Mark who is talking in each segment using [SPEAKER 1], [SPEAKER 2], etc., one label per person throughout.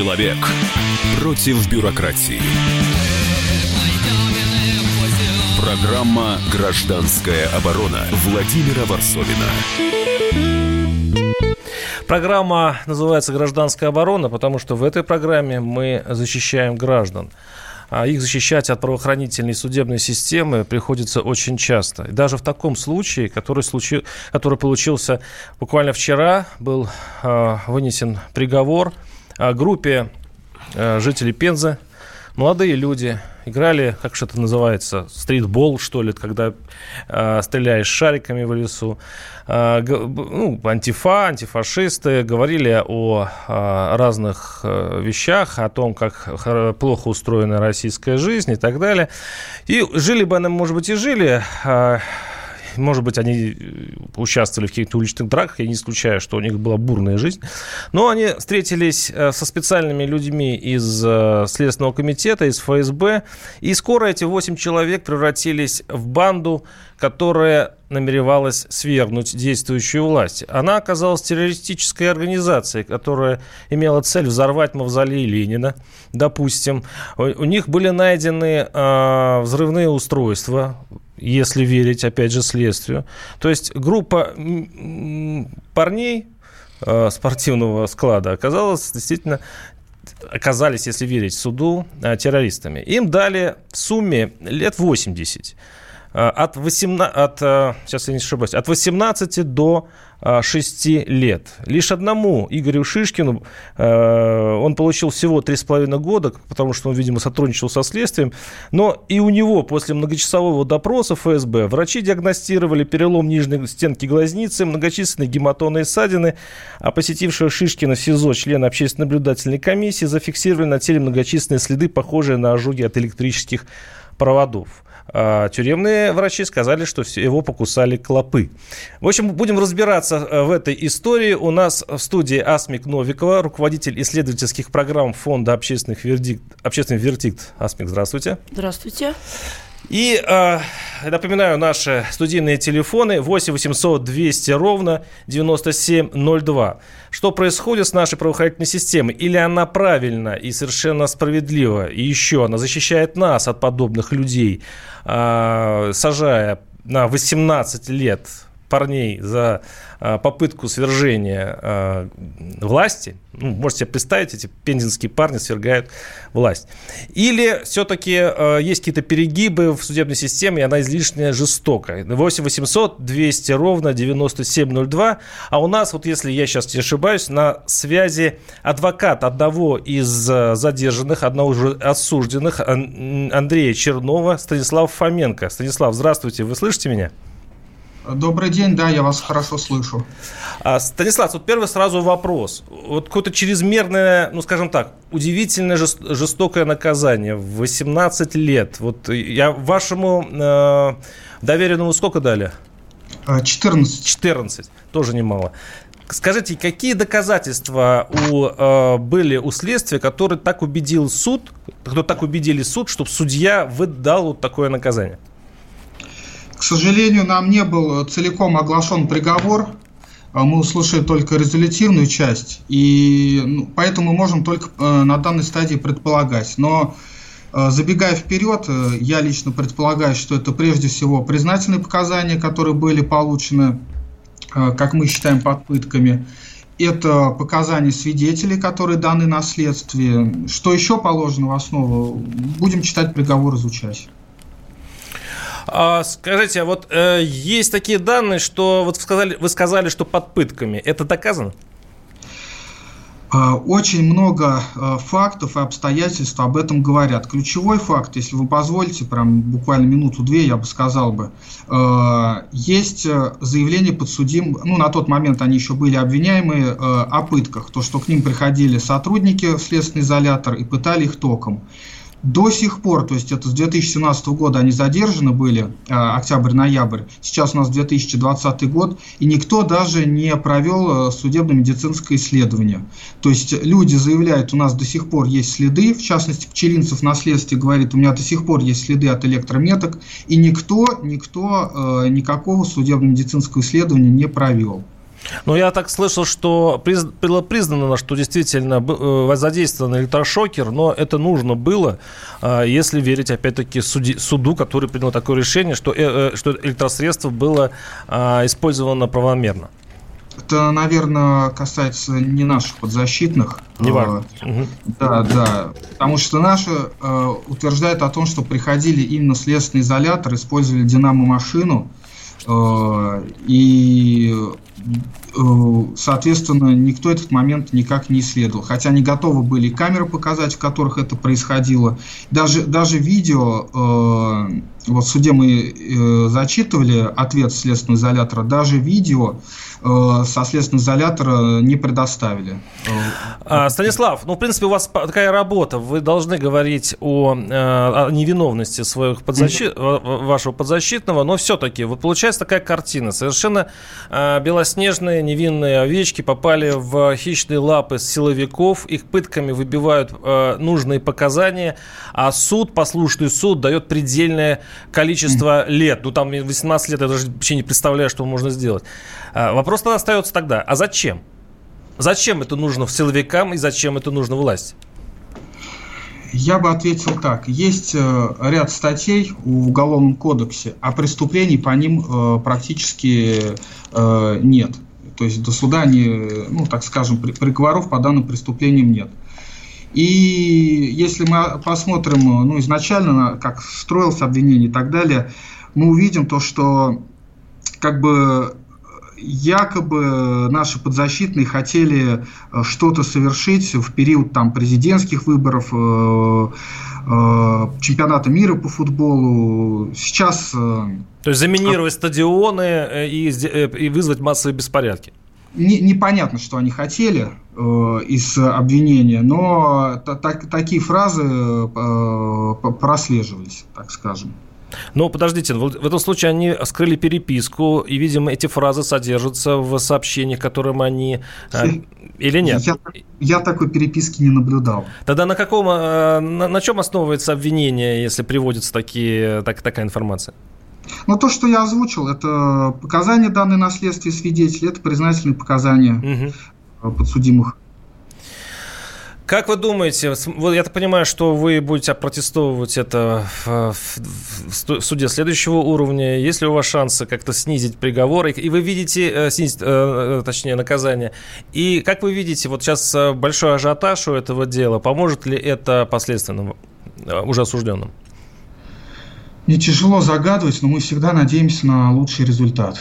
[SPEAKER 1] Человек против бюрократии. Программа «Гражданская оборона» Владимира Варсовина.
[SPEAKER 2] Программа называется «Гражданская оборона», потому что в этой программе мы защищаем граждан. А их защищать от правоохранительной и судебной системы приходится очень часто. И даже в таком случае, который, случи... который получился буквально вчера, был э, вынесен приговор группе э, жителей Пензы, молодые люди, играли, как что это называется, стритбол, что ли, когда э, стреляешь шариками в лесу. Э, ну, антифа, антифашисты говорили о э, разных э, вещах, о том, как плохо устроена российская жизнь и так далее. И жили бы они, может быть, и жили... Э, может быть, они э, участвовали в каких-то уличных драках, я не исключаю, что у них была бурная жизнь. Но они встретились э, со специальными людьми из э, Следственного комитета, из ФСБ, и скоро эти восемь человек превратились в банду, которая намеревалась свергнуть действующую власть. Она оказалась террористической организацией, которая имела цель взорвать мавзолей Ленина, допустим. У них были найдены э, взрывные устройства, если верить, опять же, следствию. То есть группа парней э, спортивного склада оказалась действительно оказались, если верить суду, э, террористами. Им дали в сумме лет 80. Э, от, 18, от, сейчас я не ошибаюсь, от 18 до 6 лет. Лишь одному Игорю Шишкину э, он получил всего 3,5 года, потому что он, видимо, сотрудничал со следствием. Но и у него после многочасового допроса ФСБ врачи диагностировали перелом нижней стенки глазницы, многочисленные гематоны и ссадины, а посетившего Шишкина в СИЗО члена общественной наблюдательной комиссии зафиксировали на теле многочисленные следы, похожие на ожоги от электрических проводов. А, тюремные врачи сказали, что его покусали клопы. В общем, будем разбираться э, в этой истории. У нас в студии Асмик Новикова, руководитель исследовательских программ Фонда общественных вердикт, общественный вердикт. Асмик, здравствуйте.
[SPEAKER 3] Здравствуйте.
[SPEAKER 2] И э, напоминаю, наши студийные телефоны 8 800 200 ровно 9702. Что происходит с нашей правоохранительной системой? Или она правильно и совершенно справедливо, и еще она защищает нас от подобных людей, э, сажая на 18 лет парней за а, попытку свержения а, власти, ну, можете себе представить, эти пензенские парни свергают власть. Или все-таки а, есть какие-то перегибы в судебной системе, и она излишне жестокая. 8 800 200 ровно 9702. А у нас, вот если я сейчас не ошибаюсь, на связи адвокат одного из задержанных, одного уже осужденных, Андрея Чернова, Станислав Фоменко. Станислав, здравствуйте, вы слышите меня?
[SPEAKER 4] Добрый день, да, я вас хорошо слышу.
[SPEAKER 2] А, Станислав, вот первый сразу вопрос. Вот какое-то чрезмерное, ну, скажем так, удивительное жестокое наказание. 18 лет. Вот я вашему э, доверенному сколько дали?
[SPEAKER 4] 14.
[SPEAKER 2] 14, тоже немало. Скажите, какие доказательства у, э, были у следствия, которые так убедил суд, кто так убедили суд, чтобы судья выдал вот такое наказание?
[SPEAKER 4] К сожалению, нам не был целиком оглашен приговор, а мы услышали только резолютивную часть, и ну, поэтому мы можем только э, на данной стадии предполагать. Но э, забегая вперед, э, я лично предполагаю, что это прежде всего признательные показания, которые были получены, как мы считаем, под пытками. Это показания свидетелей, которые даны на следствие. Что еще положено в основу? Будем читать приговор, изучать.
[SPEAKER 2] А, скажите, а вот э, есть такие данные, что вот сказали, вы сказали, что под пытками. Это доказано?
[SPEAKER 4] А, очень много а, фактов и обстоятельств об этом говорят. Ключевой факт, если вы позволите, прям буквально минуту-две, я бы сказал бы, а, есть заявление подсудим, ну, на тот момент они еще были обвиняемые о пытках, то, что к ним приходили сотрудники в следственный изолятор и пытали их током. До сих пор, то есть это с 2017 года они задержаны были, а, октябрь-ноябрь, сейчас у нас 2020 год, и никто даже не провел э, судебно-медицинское исследование. То есть люди заявляют, у нас до сих пор есть следы, в частности, Пчелинцев на следствии говорит, у меня до сих пор есть следы от электрометок, и никто, никто э, никакого судебно-медицинского исследования не провел.
[SPEAKER 2] Ну, я так слышал, что приз, было признано, что действительно э, задействован электрошокер, но это нужно было, э, если верить, опять-таки, суди, суду, который принял такое решение, что, э, э что электросредство было э, использовано правомерно.
[SPEAKER 4] Это, наверное, касается не наших подзащитных.
[SPEAKER 2] Не важно.
[SPEAKER 4] Э, да, да. Потому что наши э, утверждают о том, что приходили именно следственный изолятор, использовали динамо-машину, и Э, соответственно, никто этот момент никак не исследовал. Хотя они готовы были камеры показать, в которых это происходило. Даже, даже видео, э, вот в суде мы э, зачитывали ответ следственного изолятора, даже видео э, со следственного изолятора не предоставили.
[SPEAKER 2] А, Станислав, ну, в принципе, у вас такая работа. Вы должны говорить о, э, о невиновности своих подзащит... вашего подзащитного, но все-таки вот получается такая картина. Совершенно э, белоснежные невинные овечки попали в хищные лапы силовиков, их пытками выбивают э, нужные показания, а суд, послушный суд, дает предельное количество лет. Ну, там 18 лет, я даже вообще не представляю, что можно сделать. Э, вопрос тогда остается тогда, а зачем? Зачем это нужно силовикам и зачем это нужно власти?
[SPEAKER 4] Я бы ответил так. Есть э, ряд статей в Уголовном кодексе, а преступлений по ним э, практически э, нет. То есть до суда, не, ну, так скажем, приговоров по данным преступлениям нет. И если мы посмотрим ну, изначально, как строилось обвинение и так далее, мы увидим то, что как бы якобы наши подзащитные хотели э, что-то совершить в период там, президентских выборов, э, э, чемпионата мира по футболу. Сейчас...
[SPEAKER 2] То есть заминировать а... стадионы и, и вызвать массовые беспорядки?
[SPEAKER 4] Не, непонятно, что они хотели э, из обвинения, но так, такие фразы э, прослеживались, так скажем.
[SPEAKER 2] Ну, подождите, в этом случае они скрыли переписку, и, видимо, эти фразы содержатся в сообщениях, которым они... Э, или нет?
[SPEAKER 4] Я, я такой переписки не наблюдал.
[SPEAKER 2] Тогда на каком... Э, на, на чем основывается обвинение, если приводится такие, так, такая информация?
[SPEAKER 4] Ну, то, что я озвучил, это показания данные на следствии свидетелей, это признательные показания угу. подсудимых.
[SPEAKER 2] Как вы думаете, вот я так понимаю, что вы будете протестовывать это в, в, в суде следующего уровня. Есть ли у вас шансы как-то снизить приговоры? И вы видите, э, снизить, э, точнее, наказание. И как вы видите, вот сейчас э, большой ажиотаж у этого дела. Поможет ли это последственным, уже осужденным?
[SPEAKER 4] Мне тяжело загадывать, но мы всегда надеемся на лучший результат.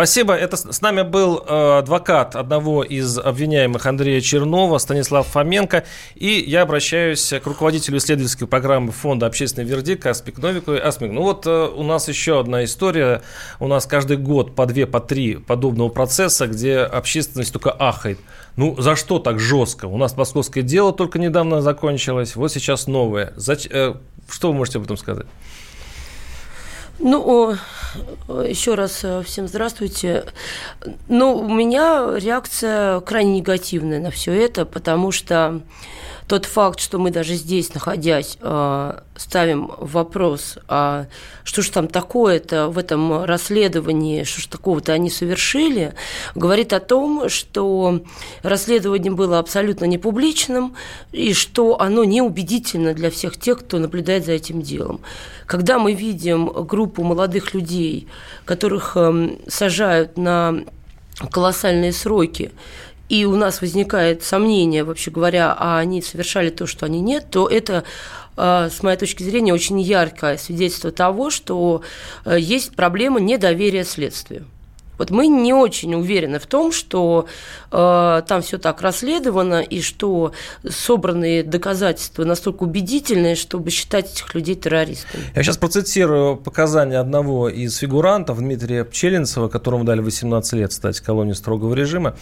[SPEAKER 2] Спасибо. Это с нами был э, адвокат одного из обвиняемых Андрея Чернова, Станислав Фоменко. И я обращаюсь к руководителю исследовательской программы Фонда «Общественный вердикт» Аспик Новиковой. Аспик, ну вот э, у нас еще одна история. У нас каждый год по две, по три подобного процесса, где общественность только ахает. Ну, за что так жестко? У нас московское дело только недавно закончилось, вот сейчас новое. Зач... Э, что вы можете об этом сказать?
[SPEAKER 3] Ну, еще раз э, всем здравствуйте. Ну, у меня реакция крайне негативная на все это, потому что тот факт, что мы даже здесь, находясь, э, ставим вопрос, а что же там такое-то в этом расследовании, что же такого-то они совершили, говорит о том, что расследование было абсолютно непубличным и что оно неубедительно для всех тех, кто наблюдает за этим делом. Когда мы видим группу молодых людей, которых эм, сажают на колоссальные сроки, и у нас возникает сомнение, вообще говоря, а они совершали то, что они нет, то это э, с моей точки зрения, очень яркое свидетельство того, что э, есть проблема недоверия следствию. Вот мы не очень уверены в том, что там все так расследовано и что собранные доказательства настолько убедительные, чтобы считать этих людей террористами.
[SPEAKER 2] Я сейчас процитирую показания одного из фигурантов, Дмитрия Пчелинцева, которому дали 18 лет стать колонией строгого режима.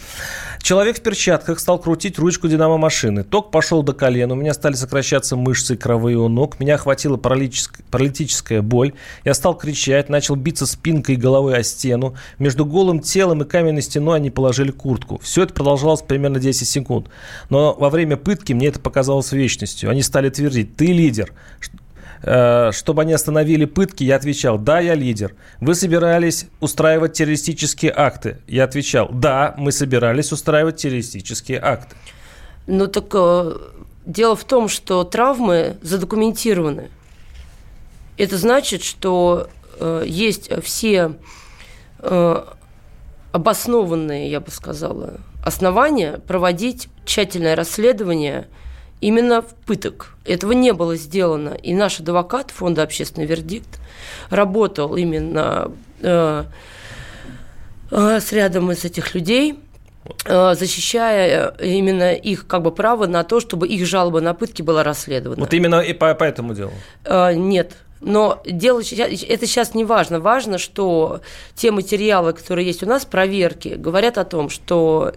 [SPEAKER 2] Человек в перчатках стал крутить ручку динамо-машины. Ток пошел до колена, у меня стали сокращаться мышцы кровые у ног, меня охватила паралитическая боль. Я стал кричать, начал биться спинкой и головой о стену. Между голым телом и каменной стеной они положили куртку. Все это продолжалось примерно 10 секунд. Но во время пытки мне это показалось вечностью. Они стали твердить, ты лидер. э, чтобы они остановили пытки, я отвечал, да, я лидер. Вы собирались устраивать террористические акты? Я отвечал, да, мы собирались устраивать террористические акты.
[SPEAKER 3] Ну так э, дело в том, что травмы задокументированы. Это значит, что э, есть все э, обоснованные, я бы сказала, основания проводить тщательное расследование именно в пыток. Этого не было сделано. И наш адвокат Фонда «Общественный вердикт» работал именно э, э, с рядом из этих людей, э, защищая именно их как бы право на то, чтобы их жалоба на пытки была расследована.
[SPEAKER 2] Вот именно и по, по этому делу?
[SPEAKER 3] Э, нет. Но дело, это сейчас не важно. Важно, что те материалы, которые есть у нас, проверки, говорят о том, что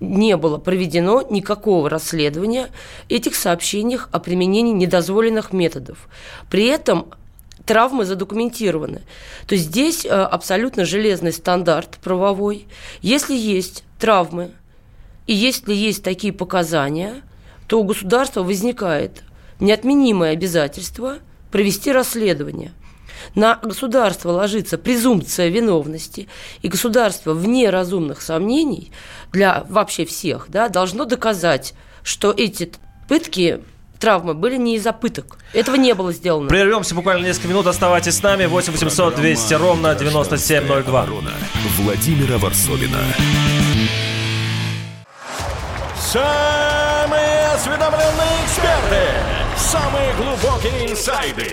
[SPEAKER 3] не было проведено никакого расследования этих сообщениях о применении недозволенных методов. При этом травмы задокументированы. То есть здесь э, абсолютно железный стандарт правовой. Если есть травмы, и если есть такие показания, то у государства возникает неотменимое обязательство провести расследование. На государство ложится презумпция виновности, и государство вне разумных сомнений для вообще всех да, должно доказать, что эти пытки травмы были не из-за пыток. Этого не было сделано.
[SPEAKER 2] Прервемся буквально несколько минут. Оставайтесь с нами. 8 800 200 ровно 9702.
[SPEAKER 1] Владимира Варсовина.
[SPEAKER 5] Самые осведомленные эксперты. Самые глубокие инсайды.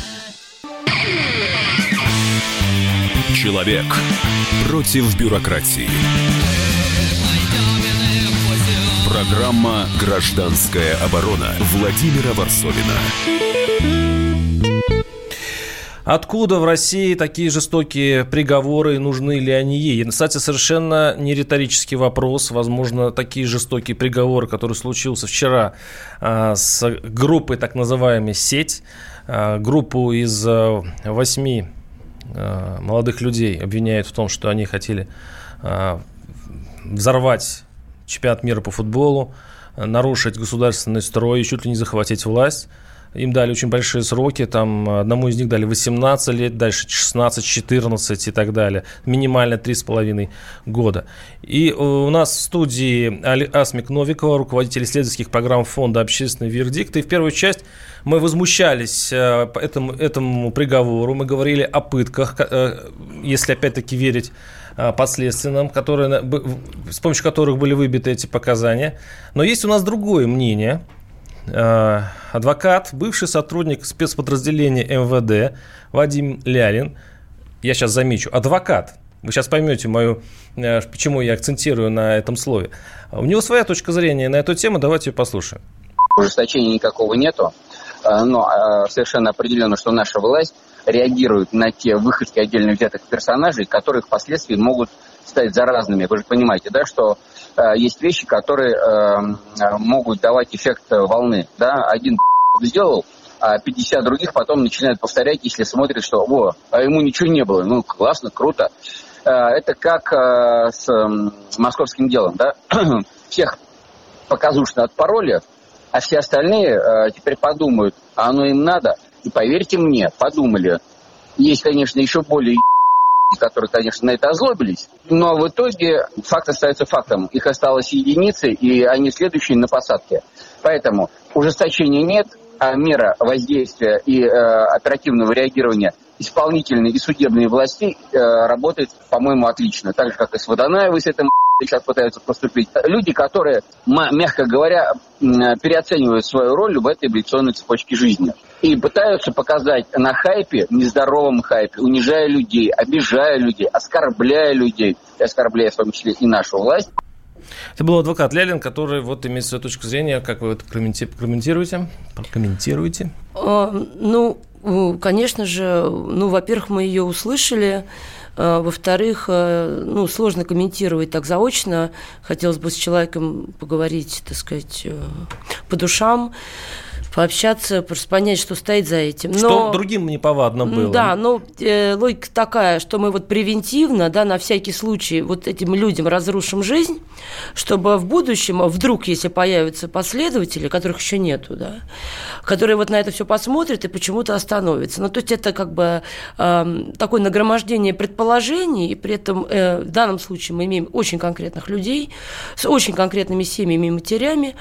[SPEAKER 1] Человек против бюрократии. Программа «Гражданская оборона» Владимира Варсовина.
[SPEAKER 2] Откуда в России такие жестокие приговоры, нужны ли они ей? кстати, совершенно не риторический вопрос. Возможно, такие жестокие приговоры, которые случился вчера а, с группой так называемой «Сеть», группу из а, восьми а, молодых людей обвиняют в том, что они хотели взорвать чемпионат мира по футболу, нарушить государственный строй и чуть ли не захватить власть. Им дали очень большие сроки, там одному из них дали 18 лет, дальше 16, 14 и так далее. Минимально 3,5 года. И у нас в студии Асмик Новикова, руководитель исследовательских программ фонда «Общественный вердикт». И в первую часть мы возмущались э, этому, этому приговору, мы говорили о пытках, э, если опять-таки верить э, последственным, которые, с помощью которых были выбиты эти показания. Но есть у нас другое мнение – Э, адвокат, бывший сотрудник спецподразделения МВД Вадим Лялин. Я сейчас замечу, адвокат. Вы сейчас поймете мою, э, почему я акцентирую на этом слове. У него своя точка зрения на эту тему, давайте ее послушаем.
[SPEAKER 6] Ужесточения никакого нету, э, но совершенно определенно, что наша власть реагирует на те выходки отдельно взятых персонажей, которые впоследствии могут стать заразными. Вы же понимаете, да, что э, есть вещи, которые э, могут давать эффект волны. Да? Один сделал, а 50 других потом начинают повторять, если смотрят, что «О, а ему ничего не было». Ну, классно, круто. Э, это как э, с э, московским делом. Да? Всех показушно отпороли, а все остальные э, теперь подумают, а оно им надо. И поверьте мне, подумали. Есть, конечно, еще более которые, конечно, на это озлобились. Но в итоге факт остается фактом. Их осталось единицы, и они следующие на посадке. Поэтому ужесточения нет, а мера воздействия и э, оперативного реагирования исполнительной и судебной власти э, работает, по-моему, отлично. Так же, как и с Водонаевой с этим сейчас пытаются поступить. Люди, которые, мягко говоря, переоценивают свою роль в этой эволюционной цепочке жизни. И пытаются показать на хайпе, нездоровом хайпе, унижая людей, обижая людей, оскорбляя людей, и оскорбляя в том числе и нашу власть.
[SPEAKER 2] Это был адвокат Лялин, который вот имеет свою точку зрения. Как вы это комментируете? Прокомментируете?
[SPEAKER 3] А, ну, Конечно же, ну, во-первых, мы ее услышали, во-вторых, э, ну, сложно комментировать так заочно. Хотелось бы с человеком поговорить, так сказать, э, по душам пообщаться, просто понять, что стоит за этим.
[SPEAKER 2] Но, что другим неповадно было.
[SPEAKER 3] Да, но э, логика такая, что мы вот превентивно, да, на всякий случай вот этим людям разрушим жизнь, чтобы в будущем, вдруг, если появятся последователи, которых еще нету, да, которые вот на это все посмотрят и почему-то остановятся. Ну, то есть это как бы э, такое нагромождение предположений, и при этом э, в данном случае мы имеем очень конкретных людей с очень конкретными семьями и матерями,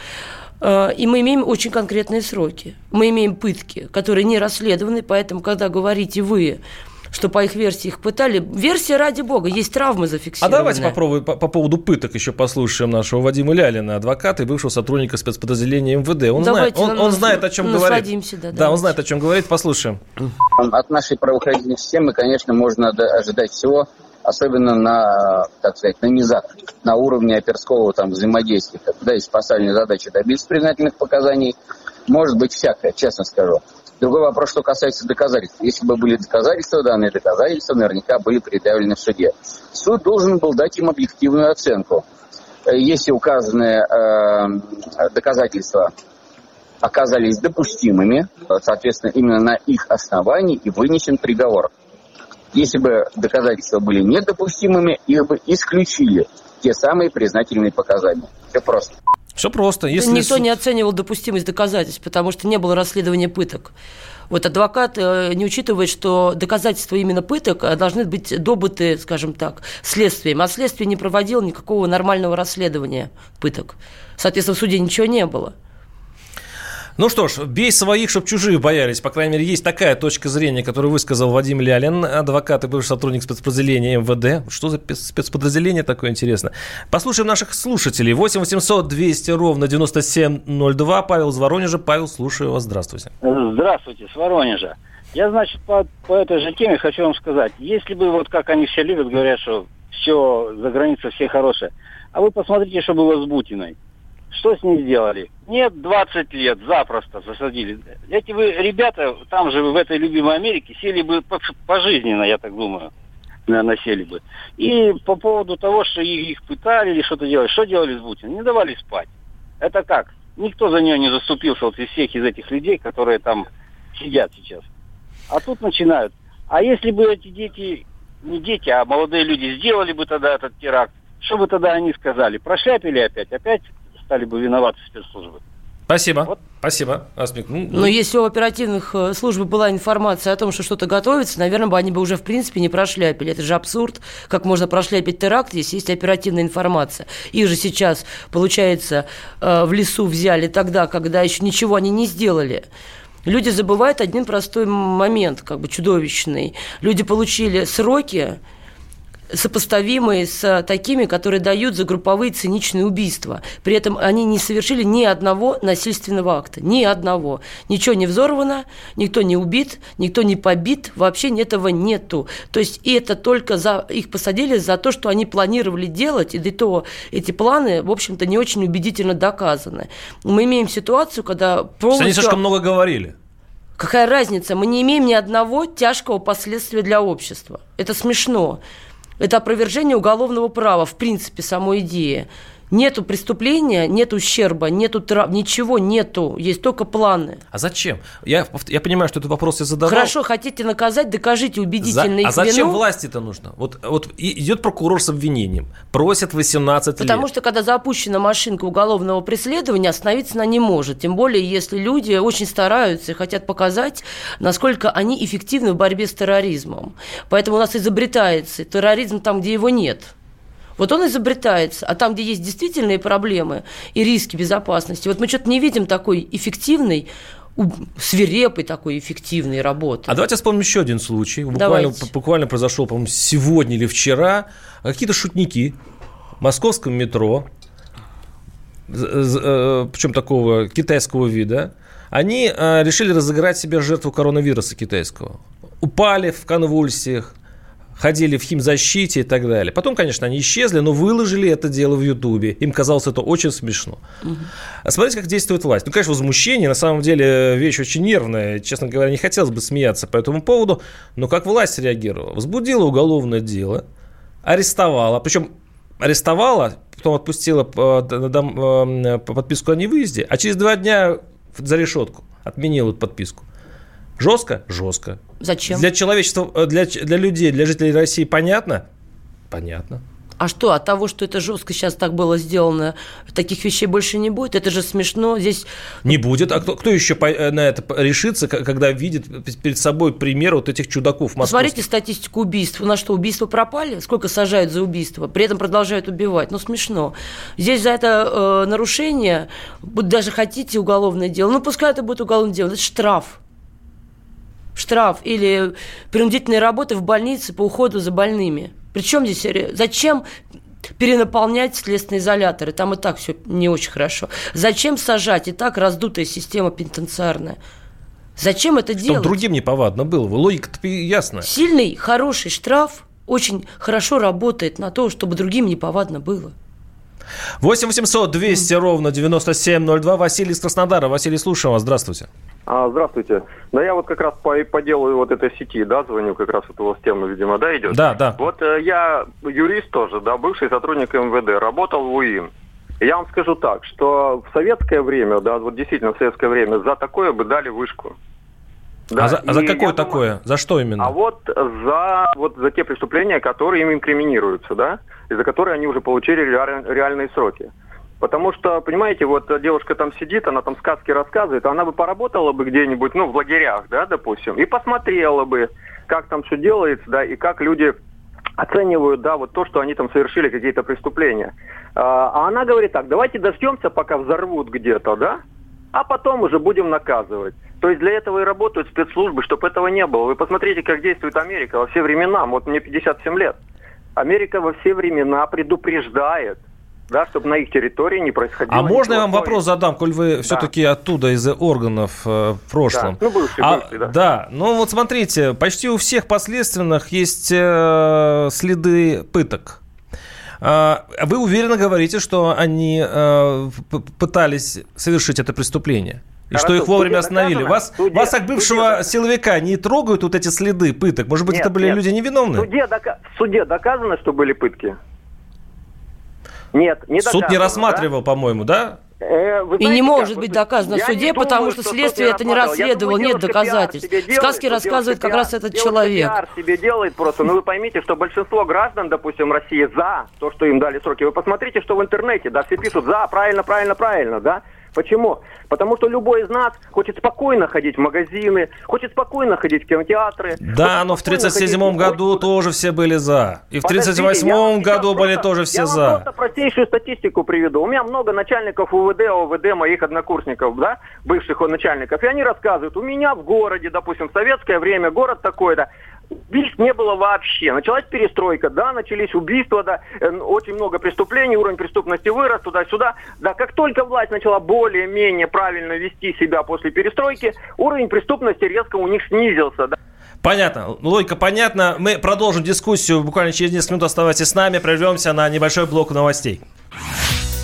[SPEAKER 3] и мы имеем очень конкретные сроки. Мы имеем пытки, которые не расследованы, поэтому, когда говорите вы, что по их версии их пытали. Версия, ради бога, есть травмы зафиксированные.
[SPEAKER 2] А давайте попробуем по, по поводу пыток еще послушаем нашего Вадима Лялина, адвоката и бывшего сотрудника спецподразделения МВД. Он, знает, он, он знает, о чем говорит. Да, да, он знает, о чем говорит. Послушаем.
[SPEAKER 6] От нашей правоохранительной системы, конечно, можно ожидать всего, особенно на, так сказать, на низах, на уровне оперского там, взаимодействия, когда есть спасальные задачи добиться признательных показаний, может быть всякое, честно скажу. Другой вопрос, что касается доказательств. Если бы были доказательства, данные доказательства наверняка были предъявлены в суде. Суд должен был дать им объективную оценку. Если указанные э, доказательства оказались допустимыми, соответственно, именно на их основании и вынесен приговор. Если бы доказательства были недопустимыми, их бы исключили те самые признательные показания. Все просто.
[SPEAKER 2] Все просто.
[SPEAKER 3] Если Никто суд... не оценивал допустимость доказательств, потому что не было расследования пыток. Вот адвокат э, не учитывает, что доказательства именно пыток э, должны быть добыты, скажем так, следствием. А следствие не проводило никакого нормального расследования пыток. Соответственно, в суде ничего не было.
[SPEAKER 2] Ну что ж, бей своих, чтобы чужие боялись. По крайней мере, есть такая точка зрения, которую высказал Вадим Лялин, адвокат и бывший сотрудник спецподразделения МВД. Что за спецподразделение такое интересно? Послушаем наших слушателей. 8 800 200 ровно 9702. Павел из Воронежа. Павел, слушаю вас. Здравствуйте.
[SPEAKER 7] Здравствуйте, с Воронежа. Я, значит, по, по этой же теме хочу вам сказать. Если бы, вот как они все любят, говорят, что все за границей все хорошее. А вы посмотрите, что было с Бутиной. Что с ней сделали? Нет, 20 лет запросто засадили. Эти вы ребята, там же в этой любимой Америке, сели бы пожизненно, я так думаю, наверное, сели бы. И по поводу того, что их пытали или что-то делали, что делали с Бутиным? Не давали спать. Это как? Никто за нее не заступился вот из всех из этих людей, которые там сидят сейчас. А тут начинают. А если бы эти дети, не дети, а молодые люди сделали бы тогда этот теракт, что бы тогда они сказали? Прошляпили опять? Опять стали бы виноваты спецслужбы.
[SPEAKER 2] Спасибо. Вот. Спасибо, Асмик.
[SPEAKER 3] Ну, Но ну. если у оперативных э, служб была информация о том, что что-то готовится, наверное, бы они бы уже, в принципе, не прошляпили. Это же абсурд. Как можно прошляпить теракт, если есть оперативная информация? Их же сейчас, получается, э, в лесу взяли тогда, когда еще ничего они не сделали. Люди забывают один простой момент, как бы чудовищный. Люди получили сроки, сопоставимые с такими, которые дают за групповые циничные убийства. При этом они не совершили ни одного насильственного акта. Ни одного. Ничего не взорвано, никто не убит, никто не побит, вообще этого нету. То есть и это только за их посадили за то, что они планировали делать, и до того эти планы, в общем-то, не очень убедительно доказаны. Мы имеем ситуацию, когда
[SPEAKER 2] полностью... Они слишком много говорили.
[SPEAKER 3] Какая разница? Мы не имеем ни одного тяжкого последствия для общества. Это смешно. Это опровержение уголовного права, в принципе, самой идеи. Нету преступления, нет ущерба, нету трав, ничего нету, есть только планы.
[SPEAKER 2] А зачем? Я, я понимаю, что этот вопрос я задавал.
[SPEAKER 3] Хорошо, хотите наказать, докажите убедительно За... их
[SPEAKER 2] А зачем
[SPEAKER 3] вину.
[SPEAKER 2] власти это нужно? Вот, вот идет прокурор с обвинением, просит 18
[SPEAKER 3] лет. Потому что когда запущена машинка уголовного преследования, остановиться она не может. Тем более, если люди очень стараются и хотят показать, насколько они эффективны в борьбе с терроризмом. Поэтому у нас изобретается терроризм там, где его нет. Вот он изобретается, а там, где есть действительные проблемы и риски безопасности, вот мы что-то не видим такой эффективной свирепой такой эффективной работы.
[SPEAKER 2] А давайте вспомним еще один случай. Буквально, буквально произошел, по-моему, сегодня или вчера. Какие-то шутники в московском метро, э, причем такого китайского вида, они э, решили разыграть себе жертву коронавируса китайского. Упали в конвульсиях, ходили в химзащите и так далее. Потом, конечно, они исчезли, но выложили это дело в Ютубе. Им казалось это очень смешно. Угу. Смотрите, как действует власть. Ну, конечно, возмущение, на самом деле, вещь очень нервная. Честно говоря, не хотелось бы смеяться по этому поводу. Но как власть реагировала? Возбудила уголовное дело, арестовала. Причем арестовала, потом отпустила по, по подписку о невыезде, а через два дня за решетку отменила эту подписку. Жестко? Жестко.
[SPEAKER 3] Зачем?
[SPEAKER 2] Для человечества, э, для, для людей, для жителей России понятно? Понятно.
[SPEAKER 3] А что, от того, что это жестко сейчас так было сделано, таких вещей больше не будет? Это же смешно. Здесь...
[SPEAKER 2] Не будет. А кто, кто еще э, на это решится, когда видит перед собой пример вот этих чудаков
[SPEAKER 3] Посмотрите статистику убийств. У нас что, убийства пропали? Сколько сажают за убийство? При этом продолжают убивать. Ну, смешно. Здесь за это э, нарушение, даже хотите уголовное дело, ну, пускай это будет уголовное дело, это штраф штраф или принудительные работы в больнице по уходу за больными. Причем здесь, зачем перенаполнять следственные изоляторы? Там и так все не очень хорошо. Зачем сажать? И так раздутая система пенитенциарная. Зачем это
[SPEAKER 2] Чтобы
[SPEAKER 3] делать?
[SPEAKER 2] другим неповадно было. Логика-то ясна.
[SPEAKER 3] Сильный, хороший штраф очень хорошо работает на то, чтобы другим неповадно было.
[SPEAKER 2] 8 800 200 ровно 9702. Василий из Краснодара. Василий, слушаем вас. Здравствуйте.
[SPEAKER 8] А, здравствуйте. Да я вот как раз по, по делу вот этой сети, да, звоню, как раз вот у вас тема, видимо, да, идет?
[SPEAKER 2] Да, да.
[SPEAKER 8] Вот э, я юрист тоже, да, бывший сотрудник МВД, работал в УИН. Я вам скажу так, что в советское время, да, вот действительно в советское время за такое бы дали вышку.
[SPEAKER 2] Да, а за, а за какое такое? Думаю, за что именно?
[SPEAKER 8] А вот за, вот за те преступления, которые им инкриминируются, да, и за которые они уже получили реальные сроки. Потому что, понимаете, вот девушка там сидит, она там сказки рассказывает, она бы поработала бы где-нибудь, ну, в лагерях, да, допустим, и посмотрела бы, как там все делается, да, и как люди оценивают, да, вот то, что они там совершили какие-то преступления. А, а она говорит так, давайте дождемся, пока взорвут где-то, да, а потом уже будем наказывать. То есть для этого и работают спецслужбы, чтобы этого не было. Вы посмотрите, как действует Америка во все времена. Вот мне 57 лет. Америка во все времена предупреждает, да, чтобы на их территории не происходило.
[SPEAKER 2] А можно я вам вопрос задам, коль вы да. все-таки оттуда из органов э, в прошлом?
[SPEAKER 8] Да, ну бывший,
[SPEAKER 2] а,
[SPEAKER 8] бывший, да.
[SPEAKER 2] Да, ну вот смотрите, почти у всех последственных есть э, следы пыток. А, вы уверенно говорите, что они э, пытались совершить это преступление? И Хорошо, что их вовремя остановили. Вас, суде, вас, как бывшего суде, силовика, не трогают вот эти следы пыток? Может быть, нет, это были
[SPEAKER 8] нет.
[SPEAKER 2] люди невиновные?
[SPEAKER 8] В суде, дока- в суде доказано, что были пытки? Нет, не
[SPEAKER 2] доказано. Суд не рассматривал, да? по-моему, да?
[SPEAKER 3] Э, знаете, и не может как? быть доказано в суде, потому думаю, что, что следствие это не расследовало, думаю, нет доказательств. Делает, Сказки рассказывает как раз этот человек. Пиар
[SPEAKER 8] себе делает просто. Но ну, вы поймите, что большинство граждан, допустим, России за то, что им дали сроки. Вы посмотрите, что в интернете, да, все пишут за, правильно, правильно, правильно, да. Почему? Потому что любой из нас хочет спокойно ходить в магазины, хочет спокойно ходить в кинотеатры.
[SPEAKER 2] Да, но в 37-м году в... тоже все были за. И в 38-м году были просто, тоже все
[SPEAKER 8] я
[SPEAKER 2] за.
[SPEAKER 8] Я просто простейшую статистику приведу. У меня много начальников УВД, ОВД, моих однокурсников, да, бывших начальников. И они рассказывают, у меня в городе, допустим, в советское время город такой-то, Убийств не было вообще. Началась перестройка, да, начались убийства, да, э, очень много преступлений, уровень преступности вырос туда-сюда. Да, как только власть начала более-менее правильно вести себя после перестройки, уровень преступности резко у них снизился, да.
[SPEAKER 2] Понятно. Логика понятна. Мы продолжим дискуссию буквально через несколько минут. Оставайтесь с нами. Прервемся на небольшой блок новостей.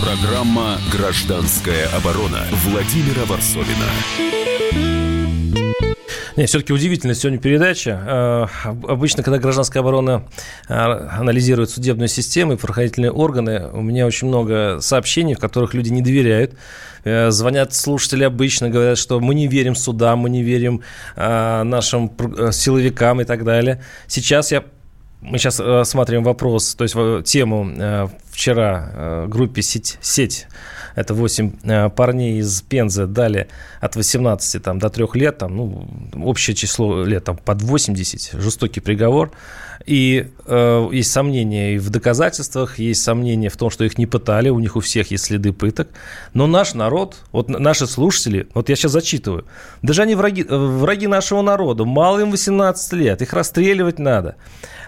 [SPEAKER 1] Программа «Гражданская оборона» Владимира Варсовина.
[SPEAKER 2] Не, все-таки удивительная сегодня передача. Э, обычно, когда гражданская оборона э, анализирует судебную систему и правоохранительные органы, у меня очень много сообщений, в которых люди не доверяют. Э, звонят слушатели обычно, говорят, что мы не верим судам, мы не верим нашим силовикам и так далее. Сейчас я мы сейчас рассматриваем вопрос, то есть тему вчера э, группе «Сеть», «Сеть» это 8 э, парней из Пензы дали от 18 там, до 3 лет, там, ну, общее число лет там, под 80, жестокий приговор. И э, есть сомнения и в доказательствах, есть сомнения в том, что их не пытали, у них у всех есть следы пыток. Но наш народ, вот наши слушатели, вот я сейчас зачитываю, даже они враги, э, враги нашего народа, мало им 18 лет, их расстреливать надо.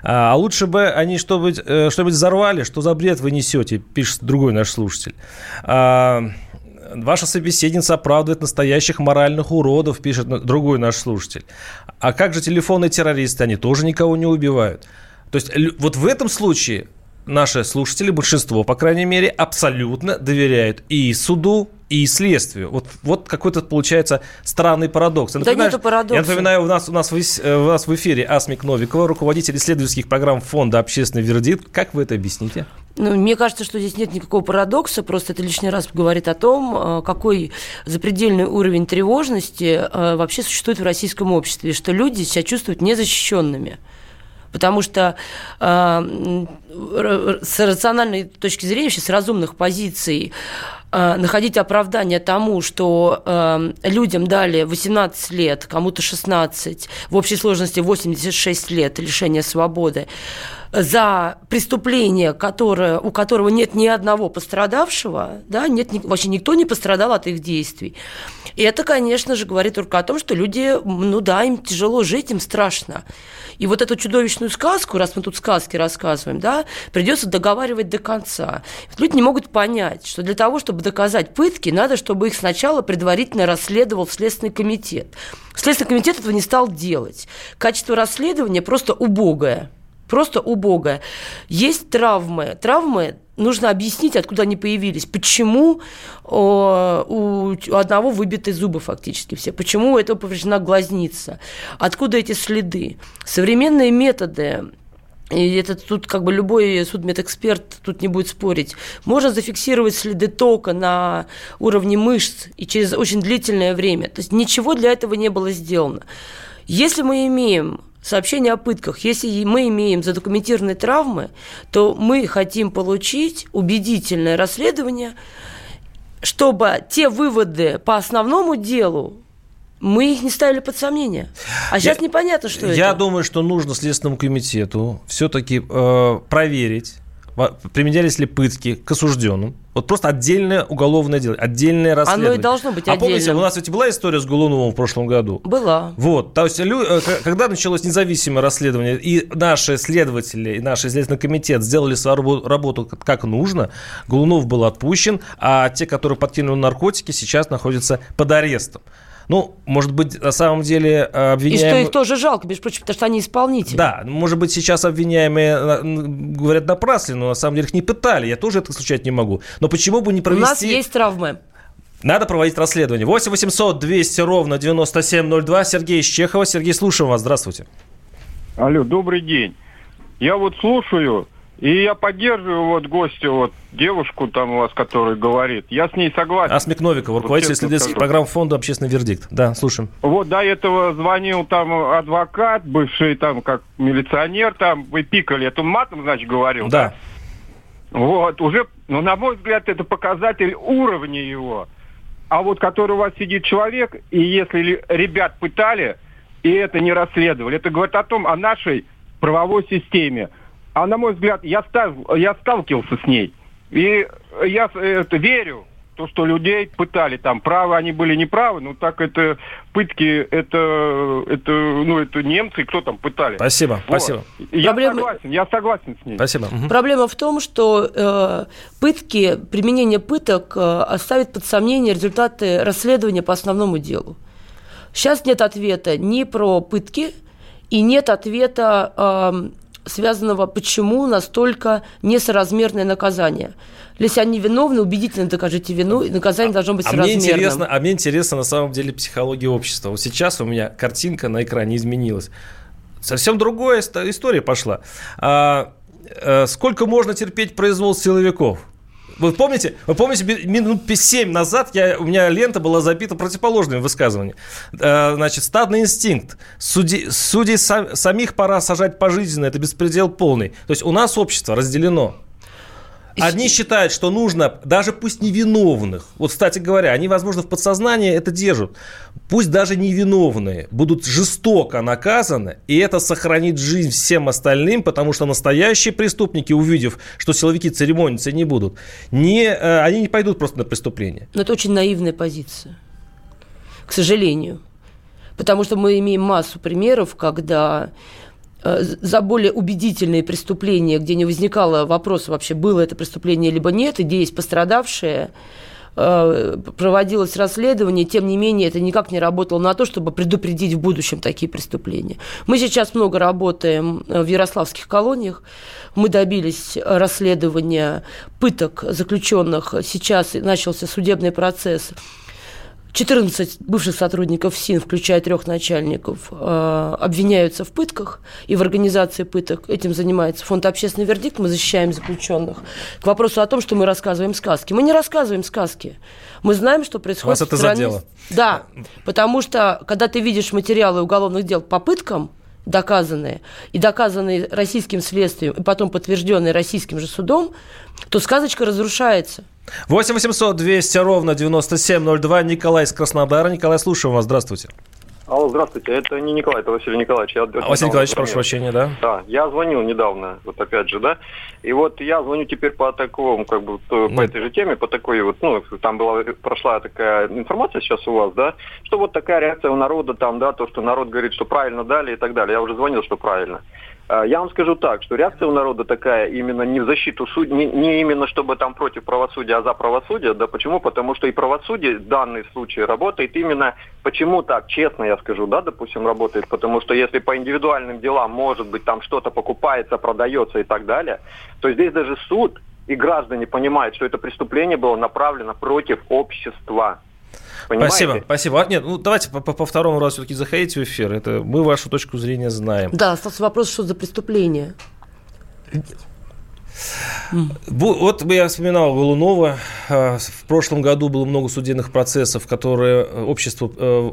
[SPEAKER 2] А, а лучше бы они что-нибудь, э, что-нибудь взорвали, что за бред вы несете, пишет другой наш слушатель. А, ваша собеседница оправдывает настоящих моральных уродов, пишет другой наш слушатель. А как же телефонные террористы? Они тоже никого не убивают. То есть вот в этом случае наши слушатели, большинство, по крайней мере, абсолютно доверяют и суду, и следствию. Вот, вот какой-то получается странный парадокс. Я
[SPEAKER 3] да нету парадокса.
[SPEAKER 2] Я напоминаю, у нас, у, нас в, э, у нас в эфире Асмик Новикова, руководитель исследовательских программ фонда «Общественный вердикт». Как вы это объясните?
[SPEAKER 3] Ну, мне кажется, что здесь нет никакого парадокса, просто это лишний раз говорит о том, э, какой запредельный уровень тревожности э, вообще существует в российском обществе, что люди себя чувствуют незащищенными. Потому что э, с рациональной точки зрения, с разумных позиций, находить оправдание тому, что э, людям дали 18 лет, кому-то 16, в общей сложности 86 лет лишения свободы, за преступление, которое, у которого нет ни одного пострадавшего, да, нет, вообще никто не пострадал от их действий. И это, конечно же, говорит только о том, что люди, ну да, им тяжело жить, им страшно. И вот эту чудовищную сказку, раз мы тут сказки рассказываем, да, придется договаривать до конца. Люди не могут понять, что для того, чтобы доказать пытки, надо, чтобы их сначала предварительно расследовал Следственный комитет. Следственный комитет этого не стал делать. Качество расследования просто убогое просто убогое. Есть травмы. Травмы нужно объяснить, откуда они появились. Почему о, у одного выбиты зубы фактически все. Почему у этого повреждена глазница. Откуда эти следы. Современные методы и это тут как бы любой судмедэксперт тут не будет спорить. Можно зафиксировать следы тока на уровне мышц и через очень длительное время. То есть ничего для этого не было сделано. Если мы имеем сообщение о пытках. Если мы имеем задокументированные травмы, то мы хотим получить убедительное расследование, чтобы те выводы по основному делу мы их не ставили под сомнение. А сейчас я, непонятно, что
[SPEAKER 2] я
[SPEAKER 3] это.
[SPEAKER 2] Я думаю, что нужно Следственному комитету все-таки э, проверить, применялись ли пытки к осужденным. Вот просто отдельное уголовное дело, отдельное расследование.
[SPEAKER 3] Оно и должно быть
[SPEAKER 2] отдельным. А помните, у нас ведь была история с Голуновым в прошлом году?
[SPEAKER 3] Была.
[SPEAKER 2] Вот, то есть э, когда началось независимое расследование, и наши следователи, и наш следственный комитет сделали свою работу как нужно, Голунов был отпущен, а те, которые подкинули наркотики, сейчас находятся под арестом. Ну, может быть, на самом деле обвиняемые...
[SPEAKER 3] И что их тоже жалко, между прочим, потому что они исполнители.
[SPEAKER 2] Да, может быть, сейчас обвиняемые э, говорят напрасно, но на самом деле их не пытали. Я тоже это исключать не могу. Но почему бы не провести... У
[SPEAKER 3] нас есть травмы.
[SPEAKER 2] Надо проводить расследование. 8 800 200 ровно 9702. Сергей из Чехова. Сергей, слушаем вас. Здравствуйте.
[SPEAKER 9] Алло, добрый день. Я вот слушаю и я поддерживаю вот гостя, вот девушку там у вас, которая говорит. Я с ней согласен.
[SPEAKER 2] Асмик Новиков, руководитель вот исследовательских программ фонда «Общественный вердикт». Да, слушаем.
[SPEAKER 9] Вот до этого звонил там адвокат, бывший там как милиционер, там вы пикали, это матом, значит, говорил,
[SPEAKER 2] да?
[SPEAKER 9] да? Вот, уже, ну, на мой взгляд, это показатель уровня его. А вот который у вас сидит человек, и если ребят пытали, и это не расследовали, это говорит о том, о нашей правовой системе а на мой взгляд, я, став, я сталкивался с ней. И я это, верю, то, что людей пытали там, правы они были неправы, ну так это пытки, это, это, ну, это немцы, кто там пытали.
[SPEAKER 2] Спасибо, вот. спасибо.
[SPEAKER 9] Я Проблема... согласен, я согласен с ней.
[SPEAKER 2] Спасибо.
[SPEAKER 3] Проблема в том, что э, пытки, применение пыток э, оставит под сомнение результаты расследования по основному делу. Сейчас нет ответа ни про пытки, и нет ответа э, связанного, почему настолько несоразмерное наказание. Если они виновны, убедительно докажите вину, и наказание должно быть а соразмерным.
[SPEAKER 2] Мне интересно, а мне интересно на самом деле психология общества. Вот сейчас у меня картинка на экране изменилась. Совсем другая история пошла. А, а, сколько можно терпеть произвол силовиков? Вы помните, вы помните, минут 7 назад я, у меня лента была забита противоположными высказываниями. Э, значит, стадный инстинкт. Суди, судей сам, самих пора сажать пожизненно. Это беспредел полный. То есть у нас общество разделено. Одни считают, что нужно, даже пусть невиновных, вот, кстати говоря, они, возможно, в подсознании это держат, пусть даже невиновные будут жестоко наказаны, и это сохранит жизнь всем остальным, потому что настоящие преступники, увидев, что силовики церемониться не будут, не, э, они не пойдут просто на преступление.
[SPEAKER 3] Но это очень наивная позиция, к сожалению. Потому что мы имеем массу примеров, когда за более убедительные преступления, где не возникало вопроса вообще, было это преступление либо нет, и где есть пострадавшие, э, проводилось расследование, тем не менее это никак не работало на то, чтобы предупредить в будущем такие преступления. Мы сейчас много работаем в ярославских колониях, мы добились расследования пыток заключенных, сейчас начался судебный процесс 14 бывших сотрудников СИН, включая трех начальников, э, обвиняются в пытках и в организации пыток. Этим занимается фонд «Общественный вердикт». Мы защищаем заключенных. К вопросу о том, что мы рассказываем сказки. Мы не рассказываем сказки. Мы знаем, что происходит
[SPEAKER 2] Вас это
[SPEAKER 3] в стране.
[SPEAKER 2] задело?
[SPEAKER 3] Да, потому что, когда ты видишь материалы уголовных дел по пыткам, доказанные, и доказанные российским следствием, и потом подтвержденные российским же судом, то сказочка разрушается.
[SPEAKER 2] 8 800 200 ровно 9702. Николай из Краснодара. Николай, слушаем вас. Здравствуйте.
[SPEAKER 8] Алло, здравствуйте. Это не Николай, это Василий Николаевич. Я
[SPEAKER 2] а, Василий Николаевич, прошу прощения, да?
[SPEAKER 8] Да, я звонил недавно, вот опять же, да. И вот я звоню теперь по такому, как бы, по ну. этой же теме, по такой вот, ну, там была, прошла такая информация сейчас у вас, да, что вот такая реакция у народа там, да, то, что народ говорит, что правильно дали и так далее. Я уже звонил, что правильно. А, я вам скажу так, что реакция у народа такая именно не в защиту суд, не, не именно чтобы там против правосудия, а за правосудие. Да почему? Потому что и правосудие в данный случай работает именно почему так, честно я скажу, да, допустим, работает. Потому что если по индивидуальным делам, может быть, там что-то покупается, продается и так далее, то здесь даже суд и граждане понимают, что это преступление было направлено против общества.
[SPEAKER 2] Понимаете? Спасибо, спасибо. А, нет, ну давайте по, по, по второму разу все-таки заходите в эфир. Это мы вашу точку зрения знаем.
[SPEAKER 3] Да, остался вопрос, что за преступление.
[SPEAKER 2] Вот я вспоминал Голунова. А, в прошлом году было много судебных процессов, которые э, обществу э,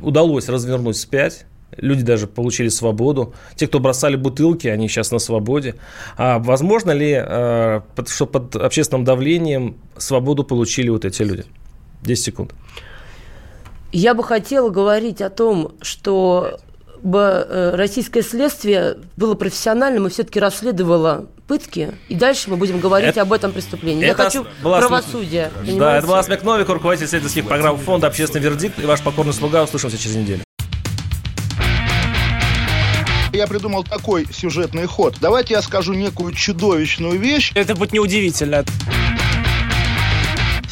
[SPEAKER 2] удалось развернуть вспять. Люди даже получили свободу. Те, кто бросали бутылки, они сейчас на свободе. А возможно ли, э, что под общественным давлением свободу получили вот эти люди? 10 секунд.
[SPEAKER 3] Я бы хотела говорить о том, что бы э, российское следствие было профессиональным и все-таки расследовало пытки, и дальше мы будем говорить это, об этом преступлении. Я хочу была правосудия.
[SPEAKER 2] См... Да, это была Асмек Новик, руководитель исследовательских программ фонда «Общественный вердикт» и ваш покорный слуга. Услышимся через неделю.
[SPEAKER 10] Я придумал такой сюжетный ход. Давайте я скажу некую чудовищную вещь.
[SPEAKER 11] Это будет неудивительно